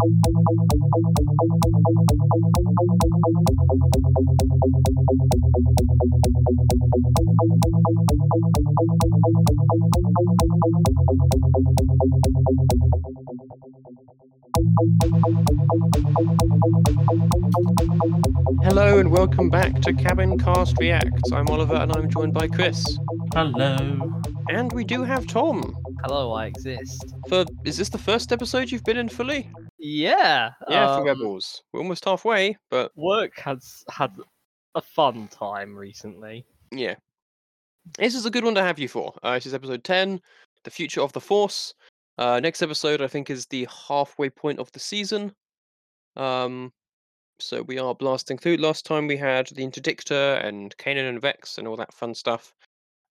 Hello and welcome back to Cabincast Reacts. I'm Oliver and I'm joined by Chris. Hello. And we do have Tom. Hello, I exist. For is this the first episode you've been in fully? Yeah. Yeah, for um, Rebels. We're almost halfway, but Work has had a fun time recently. yeah. This is a good one to have you for. Uh, this is episode 10, The Future of the Force. Uh, next episode, I think, is the halfway point of the season. Um, so we are blasting through. Last time we had the Interdictor and Kanan and Rex and all that fun stuff.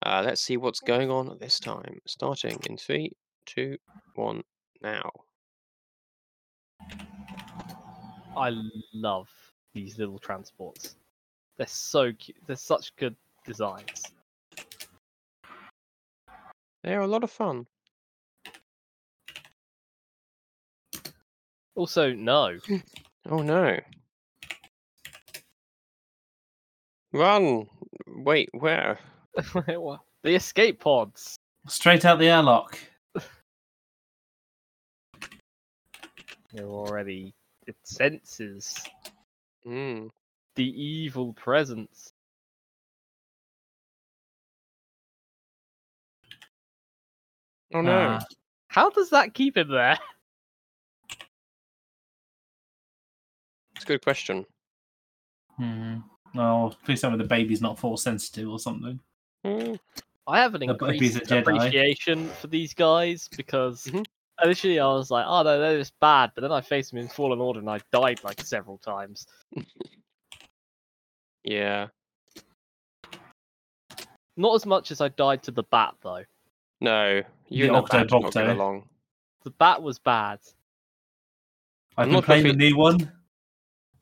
Uh, let's see what's going on this time. Starting in three, two, one, now. I love these little transports. They're so cute. They're such good designs. They are a lot of fun. Also, no. Oh no. Run! Wait, where? The escape pods. Straight out the airlock. They're already. It senses Mm. the evil presence. Oh no. Ah, How does that keep him there? It's a good question. hmm. Oh, please tell me the baby's not force sensitive or something. Mm. I have an increased appreciation for these guys because Mhm. Initially I was like, oh no, they're just bad, but then I faced them in Fallen Order and I died like several times. Yeah. Not as much as I died to the bat though. No. You The and that Octo badge not get Bocto. along. The bat was bad. I've I'm been not playing the happy- new one,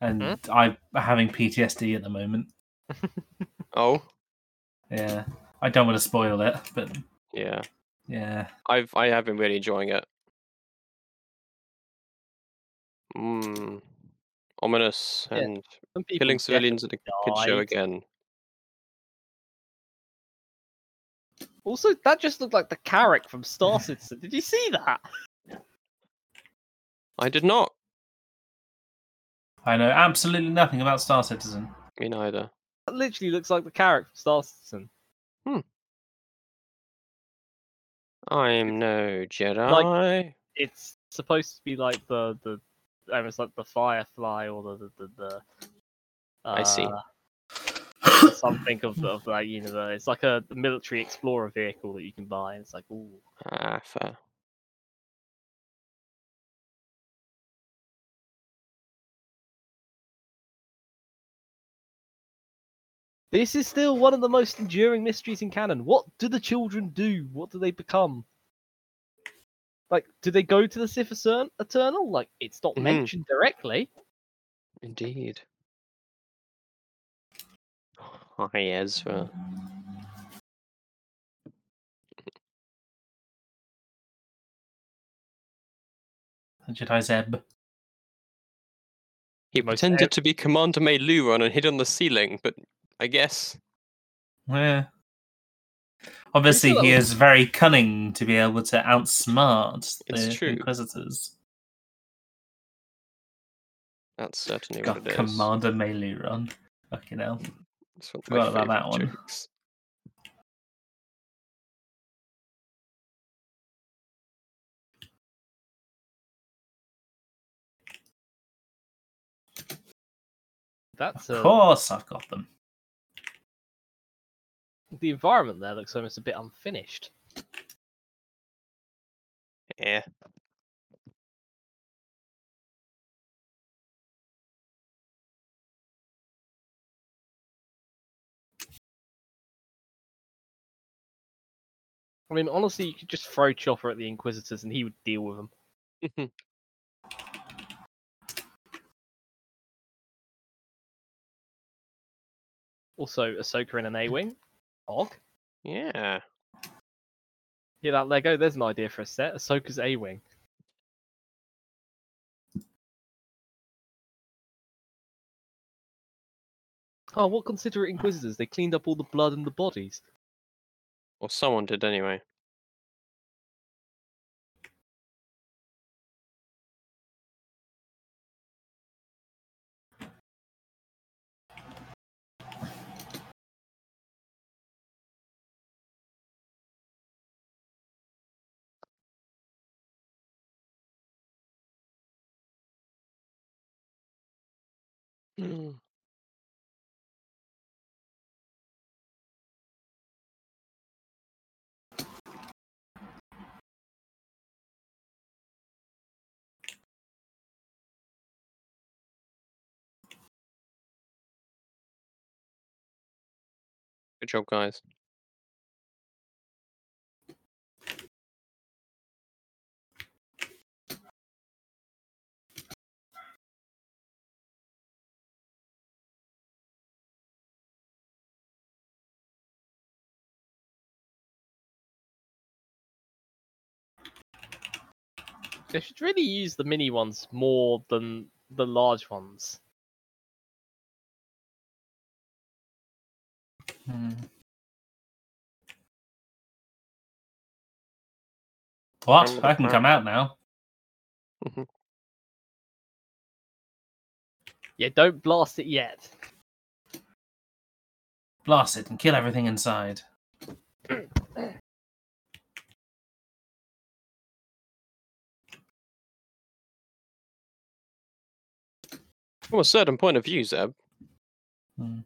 and Hmm? I'm having PTSD at the moment. Oh, Yeah, I don't want to spoil it, but yeah. yeah, I've I have been really enjoying it. Mm. Ominous Yeah, and Some people killing civilians in a kid show died. again. Also, that just looked like the Carrack from Star Citizen. Did you see that? I did not. I know absolutely nothing about Star Citizen. Me neither. That literally looks like the Carrack from Star Citizen. Hmm. I'm no Jedi. It's supposed to be like the the, um, it's like the Firefly or the the the. the I see. uh, something of of that universe. It's like a military explorer vehicle that you can buy. And it's like, ooh, Ah, fair. this is still one of the most enduring mysteries in canon. What do the children do? What do they become? Like, do they go to the Sith Eternal? Like, it's not Mhm. mentioned directly. Indeed. Hi, Ezra. Jedi Zeb. He Most pretended ev- to be Commander Meiloorun and hid on the ceiling, but I guess Yeah. Obviously, he is very cunning to be able to outsmart It's the true. Inquisitors. that's certainly God, what it is. Commander Meiloorun. Fucking hell. It's Forgot about that one. jokes. That's Of uh, course, I've got them. The environment there looks almost a bit unfinished. Yeah. I mean, honestly, you could just throw Chopper at the Inquisitors and he would deal with them. Also, Ahsoka in an A-wing. Og? Yeah. Hear that, Lego? There's an idea for a set. Ahsoka's A-wing. Oh, what considerate inquisitors! They cleaned up all the blood and the bodies. Or someone did anyway. Mm. Good job, guys. They should really use the mini ones more than the large ones. Hmm. What? I can come out now. Yeah, don't blast it yet. Blast it and kill everything inside. From a certain point of view, Zeb, Hmm.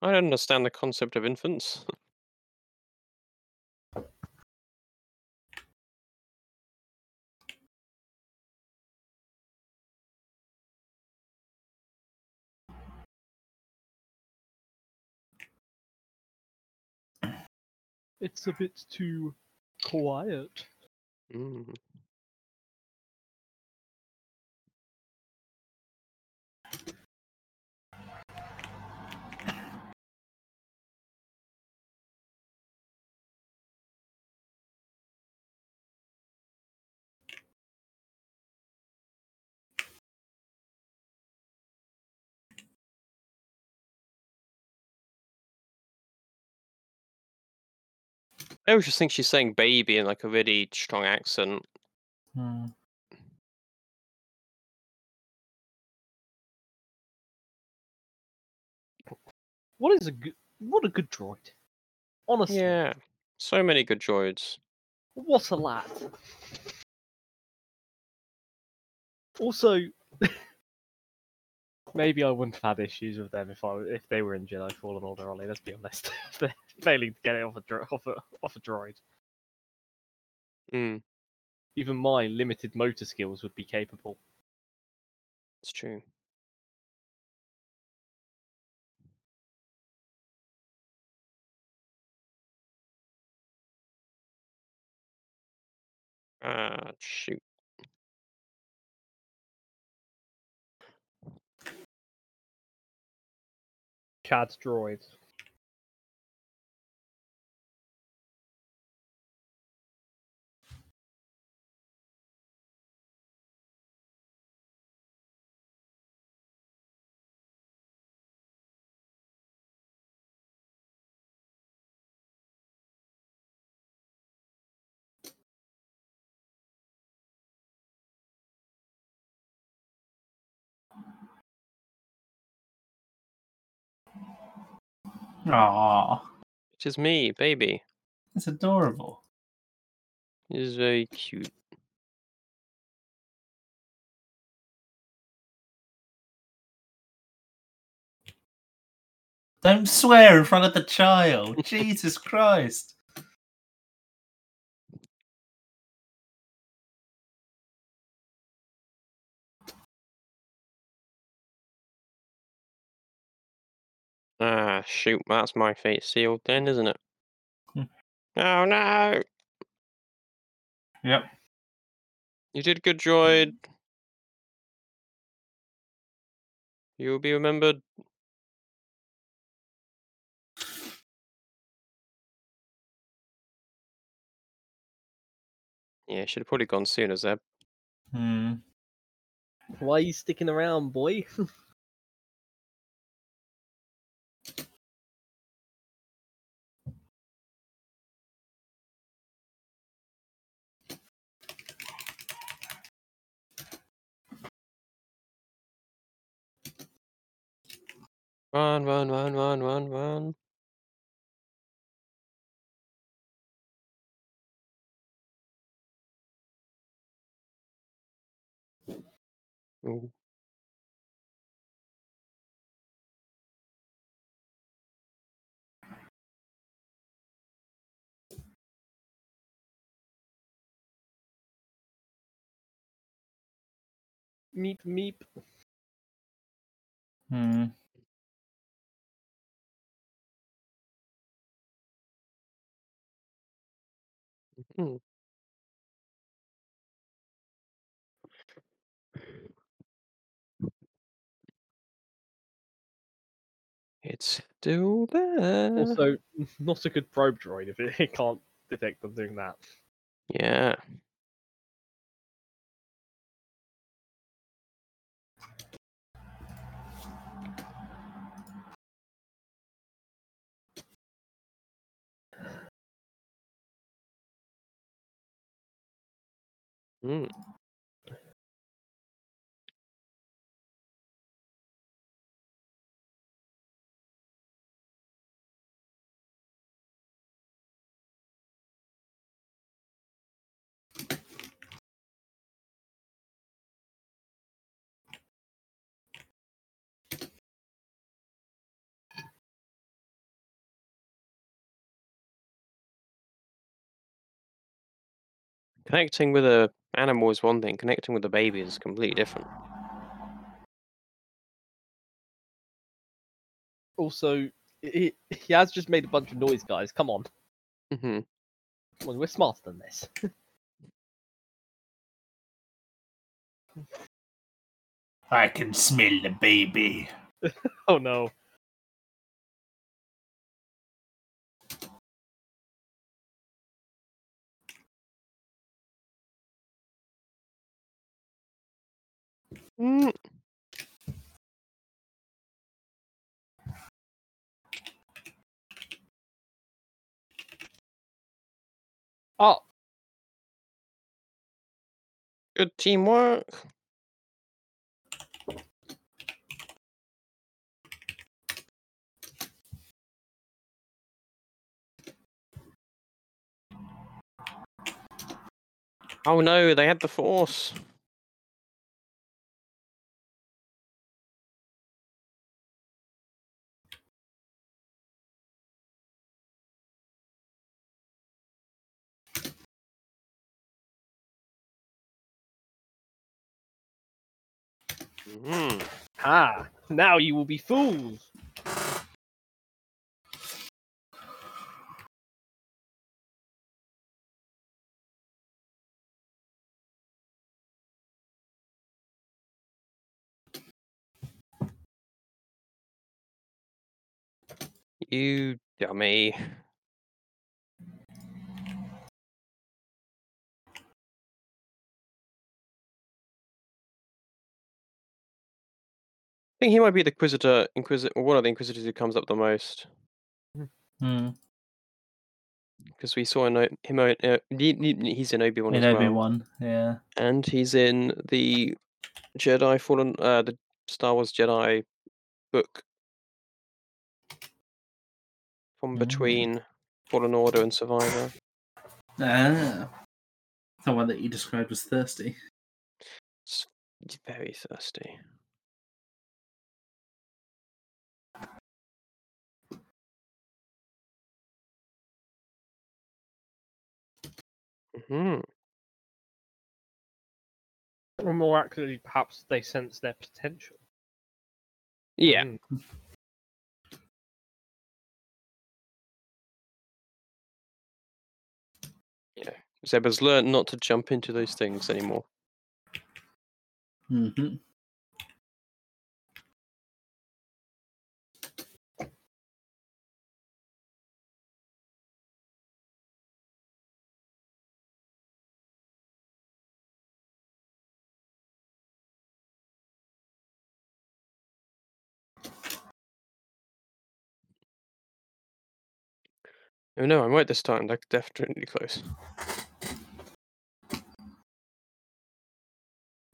I don't understand the concept of infants. It's a bit too quiet. Mm. I always just think she's saying baby in like a really strong accent. Hmm. What is a good? What a good droid. Honestly, Yeah. So many good droids. what a lad. Also, maybe I wouldn't have had issues with them if I if they were in Jedi Fallen Order. Ollie, let's be honest. Failing to get it off a dro- off a off a droid. Mm, Even my limited motor skills would be capable. it's true. Ah, shoot. Chad's droid. Aw, It is me, baby. it's adorable. It is very cute. Don't swear in front of the child. Jesus Christ. Ah, shoot. That's my fate sealed then, isn't it? Hmm. Oh no! Yep. You did good, droid. You will be remembered. Yeah, should have probably gone sooner, Zeb. Hmm. Why are you sticking around, boy? Run, run, run, run, run, run. Ooh. meep meep. Hmm. Mhm. It's still there. Also, not a good probe droid if it, it can't detect them doing that. Yeah. Mm. Connecting with a animal is one thing. Connecting with a baby is completely different. Also, he, he has just made a bunch of noise, guys. Come on. hmm Come on, we're smarter than this. I can smell the baby. oh no. Mm. Oh, Good teamwork. Oh no, they had the force. Ah, now you will be fools. You dummy. Think he might be the Inquisitor, Inquisitor, or one of the Inquisitors who comes up the most. Hmm. Because we saw in O- him, uh, he- he- he's in Obi Wan In as Obi well, Wan, yeah. and he's in the Jedi Fallen, uh, the Star Wars Jedi book from Mm. between Fallen Order and Survivor. Ah. The one that you described was thirsty. It's it's very thirsty. Hmm Or more accurately, perhaps they sense their potential. Yeah. Mm. Zeba's learned not to jump into those things anymore. Mm-hmm. Oh no, I'm right this time. They're definitely close.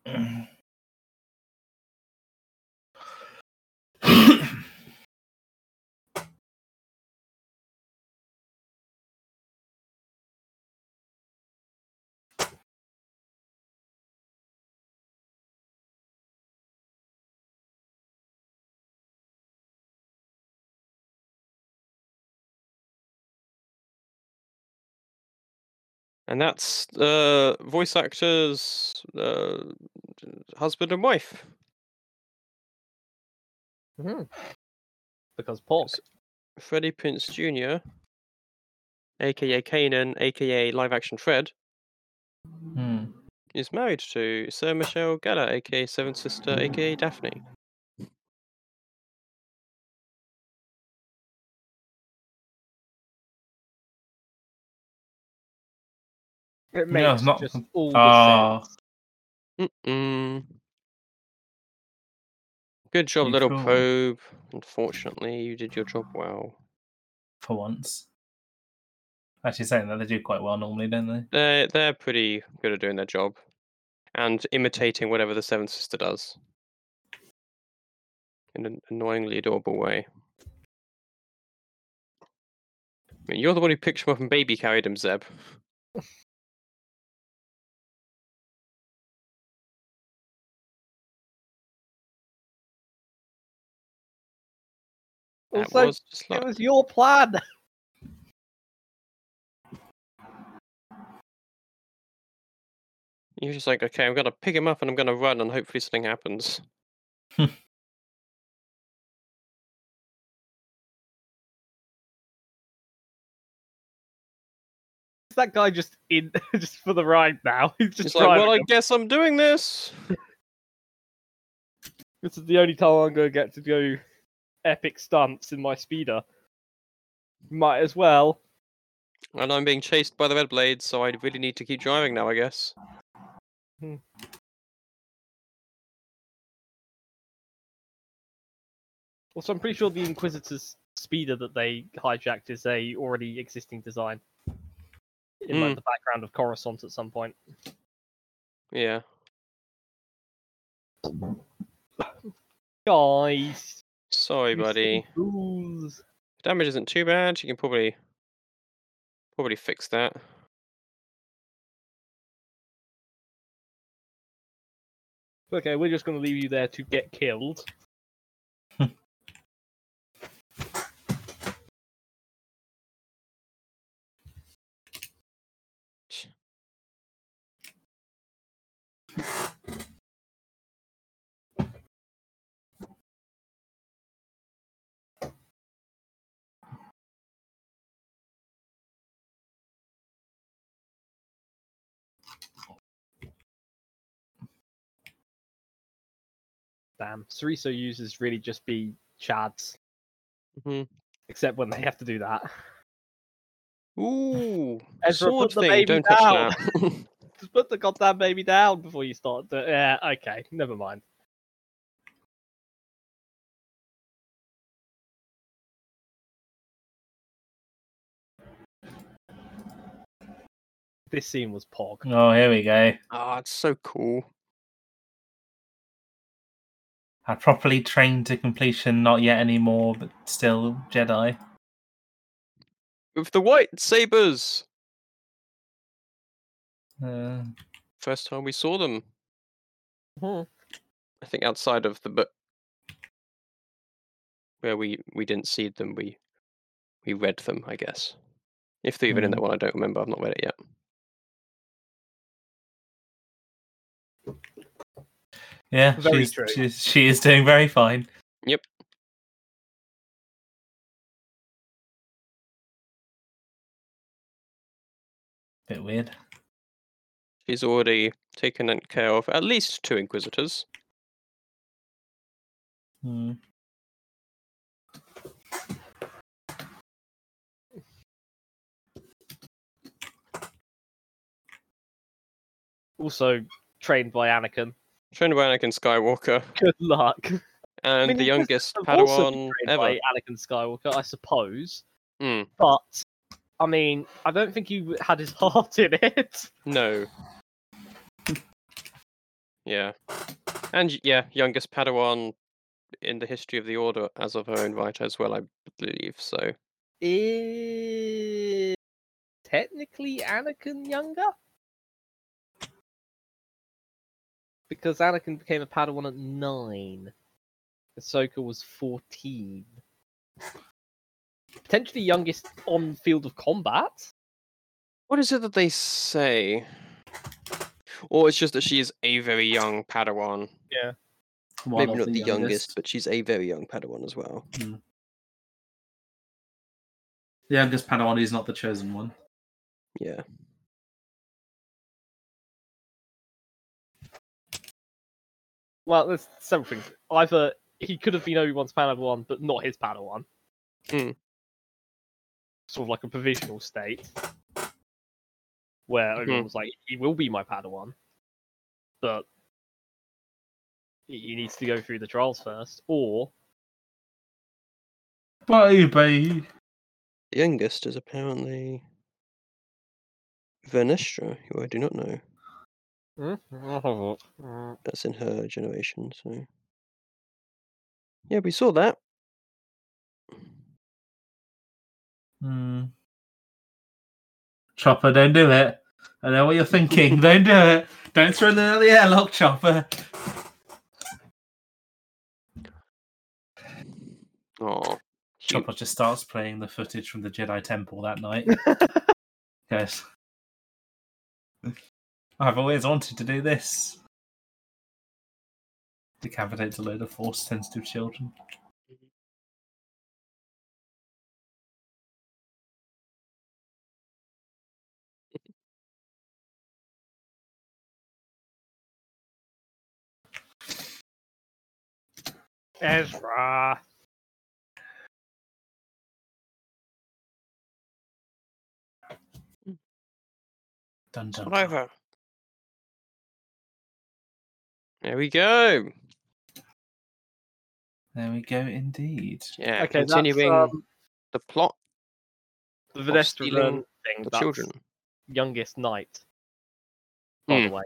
And that's uh, voice actors, uh, husband and wife. Because Pork. Yes. Freddie Prinze Jr., aka Kanan, aka live action Fred, Hmm. is married to Sarah Michelle Gellar, aka Seven Sister, aka Daphne. It Yeah, makes not- just all the Ah. sense. Mm-mm. Good job, You little cool. probe. Unfortunately, you did your job well. For once. Actually, saying that they do quite well normally, don't they? They're they're pretty good at doing their job, and imitating whatever the Seventh Sister does in an annoyingly adorable way. I mean, you're the one who picked him up and baby carried him, Zeb. That Also, was just it like was your plan. you're just like, okay, I'm gonna pick him up and I'm gonna run, and hopefully something happens. Is that guy just in just for the ride now? He's just like, well, I guess I'm doing this. This is the only time I'm gonna get to do epic stunts in my speeder. Might as well. And I'm being chased by the red blades, so I really need to keep driving now, I guess. Also, I'm pretty sure the Inquisitor's speeder that they hijacked is a already existing design. In like Mm. the background of Coruscant at some point. Yeah. Guys, Sorry, buddy. Damage isn't too bad. You can probably probably fix that. Okay, we're just gonna leave you there to get killed. Damn, Ceriso users really just be chads, hmm except when they have to do that. Ooh, Ezra, sword put the thing. baby Don't down. touch that. Just put the goddamn baby down before you start. Do- yeah, okay, never mind. This scene was pog. Oh, here we go. Ah, it's so cool. I properly trained to completion, not yet anymore, but still Jedi. With the white sabers. Uh, First time we saw them. Hmm. I think outside of the book where we we didn't see them, we we read them. I guess. If they're even in Hmm. that one, I don't remember. I've not read it yet. Yeah, Very she's, true. she's she is doing very fine. Yep. Bit weird. She's already taken care of at least two inquisitors. Hmm. Also trained by Anakin. Trained by Anakin Skywalker Good luck. and mean, the youngest Have also been Padawan ever. by Anakin Skywalker, I suppose. Hmm. But I mean, I don't think he had his heart in it. No. yeah. And yeah, youngest Padawan in the history of the Order as of her own right as well, I believe. So Is technically Anakin younger? Because Anakin became a Padawan at nine. Ahsoka was fourteen. Potentially youngest on field of combat. what is it that they say? Or it's just that she is a very young Padawan. One Maybe not the youngest. but she's a very young Padawan as well. Hmm. The youngest Padawan is not the chosen one. Yeah. Well, there's several things. Either he could have been Obi Wan's Padawan, but not his Padawan. Hmm. Sort of like a provisional state, where Obi Wan was like, "He will be my Padawan," but he he needs to go through the trials first. Or Baby. The youngest is apparently Vernestra, who I do not know. Hmm? That's in her generation, so. Yeah, we saw that. Hmm. Chopper, don't do it. I know what you're thinking. don't do it. Don't throw them out the airlock, Chopper. Oh. Chopper just starts playing the footage from the Jedi Temple that night. yes. I've always wanted to do this. Decapitate a load of force sensitive children. Ezra. Dun, dun, dun. Survivor. There we go. There we go, indeed. Yeah, Okay, continuing um, the plot, the Vanessa thing. the that's children. youngest knight. By the Hmm, way,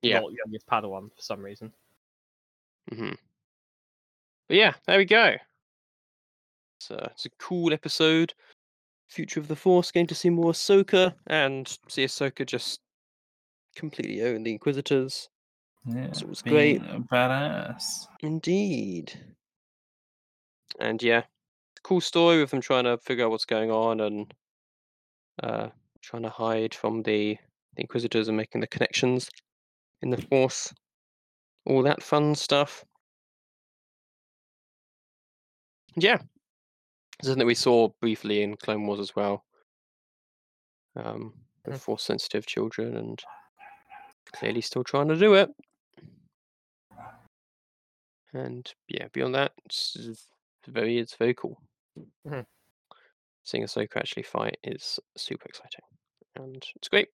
Yeah. not youngest Padawan for some reason. Mm-hmm. But yeah, there we go. It's a, it's a cool episode. Future of the Force, going to see more Ahsoka and see Ahsoka just completely own the Inquisitors. Yeah, So it was great. Badass. Indeed. And yeah, cool story with them trying to figure out what's going on and uh, trying to hide from the, the Inquisitors and making the connections in the Force. All that fun stuff. Yeah. Something that we saw briefly in Clone Wars as well. Um, with Mm. Force sensitive children and clearly still trying to do it. And yeah, beyond that, it's very it's very cool. Mhm. Seeing Ahsoka actually fight is super exciting, and it's great.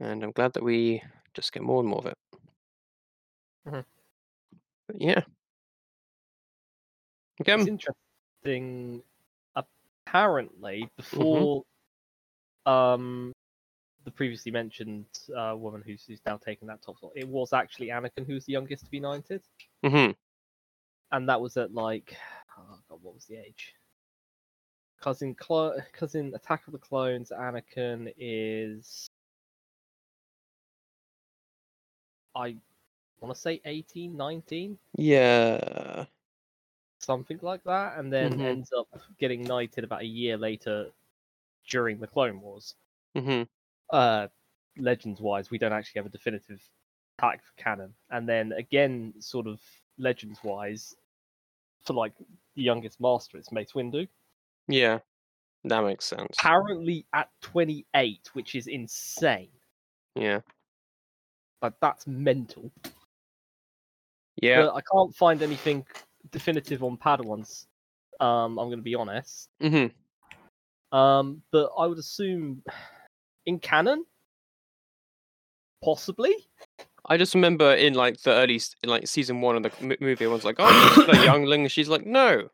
And I'm glad that we just get more and more of it. Mhm. But yeah. Okay. It's interesting. Apparently, Mm-hmm. before um the previously mentioned uh, woman who's who's now taken that top slot, it was actually Anakin who was the youngest to be knighted, mhm, and that was at like oh god, what was the age? Cousin Clo- cousin Attack of the Clones, Anakin is I want to say 18, 19, Yeah. something like that, and then Mhm. ends up getting knighted about a year later during the Clone Wars. Mhm. Uh legends wise we don't actually have a definitive pack for canon and then again sort of legends wise for like the youngest master it's mace windu Yeah. That makes sense. apparently at 28 which is insane Yeah. But that's mental Yeah. but i can't find anything definitive on padawans um i'm going to be honest Mhm. um but i would assume in canon possibly I just remember in like the early, in like season one of the m- movie, everyone's like, "Oh, she's a youngling." and She's like, "No,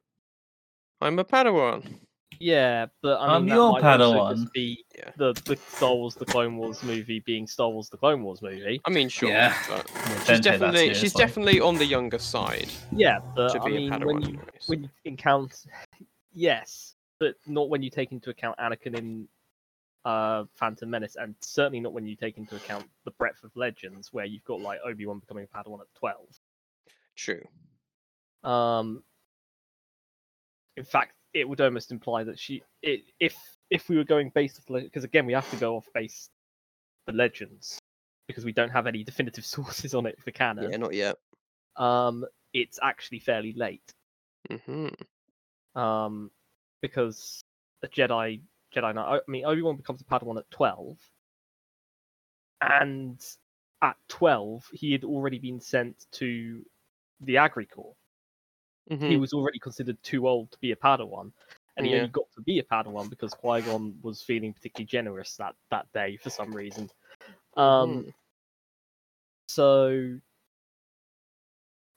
I'm a Padawan." Yeah, but I mean, I'm your Padawan. be Yeah. the, the Star Wars: The Clone Wars movie being Star Wars: The Clone Wars movie. I mean, sure. Yeah. But Yeah, she's don't definitely she's seriously. definitely on the younger side Yeah, but to I mean, a when you when you encounter, yes, but not when you take into account Anakin in uh, Phantom Menace, and certainly not when you take into account the breadth of Legends, where you've got like Obi Wan becoming a Padawan at twelve. True. Um, in fact, it would almost imply that she, it, if if we were going based off, because again, we have to go off base the legends because we don't have any definitive sources on it for canon. Yeah, not yet. Um, it's actually fairly late. hmm Um, because a Jedi Jedi Knight, I mean, Obi Wan becomes a Padawan at twelve, and at twelve, he had already been sent to the Agri Corps. hmm he was already considered too old to be a Padawan, and he Yeah. only got to be a Padawan because Qui Gon was feeling particularly generous that that day for some reason. Um, Mhm. so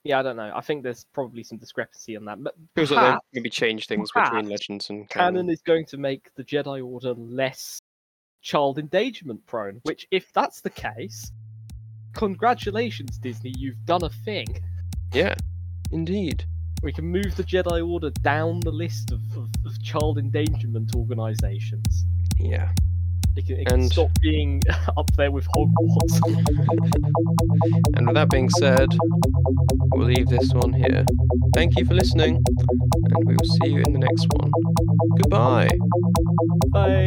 yeah, I don't know. I think there's probably some discrepancy on that. But like perhaps they maybe change things between legends and canon. canon is going to make the Jedi Order less child endangerment prone. Which, if that's the case, congratulations, Disney, you've done a thing. Yeah, indeed. We can move the Jedi Order down the list of, of, of child endangerment organizations. Yeah. It can, it can And- stop being up there with Hogwarts. And with that being said, we'll leave this one here. Thank you for listening, and we will see you in the next one. Goodbye. Bye.